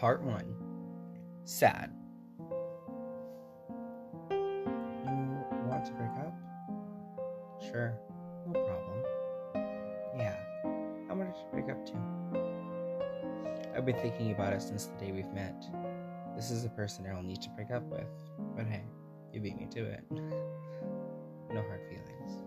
Part 1 Sad. You want to break up? Sure, no problem. Yeah, I wanted to break up too. I've been thinking about it since the day we've met. This is a person I'll need to break up with, but hey, you beat me to it. no hard feelings.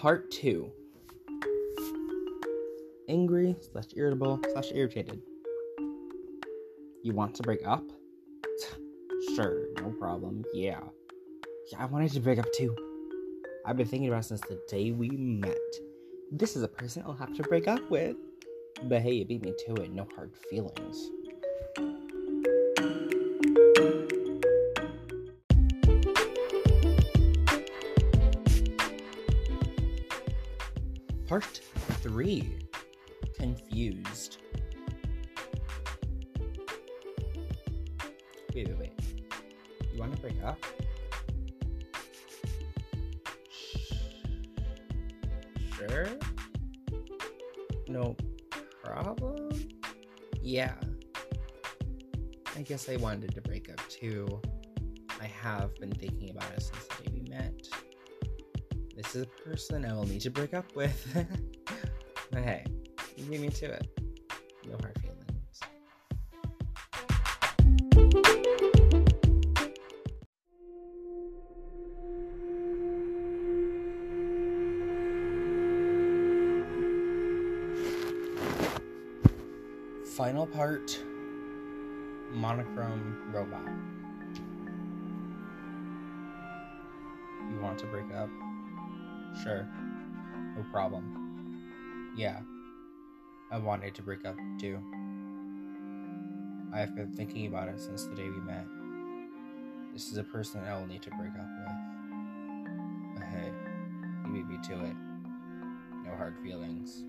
Part 2 Angry slash irritable slash irritated. You want to break up? sure, no problem. Yeah. Yeah, I wanted to break up too. I've been thinking about since the day we met. This is a person I'll have to break up with. But hey, you beat me to it, no hard feelings. Part 3 Confused. Wait, wait, wait. You want to break up? Sure. No problem? Yeah. I guess I wanted to break up too. I have been thinking about it since the day we met. This is a person I will need to break up with. hey, you beat me to it. No hard feelings. Final part monochrome robot. You want to break up? Sure. No problem. Yeah. I wanted to break up too. I have been thinking about it since the day we met. This is a person I will need to break up with. But hey, you beat me to it. No hard feelings.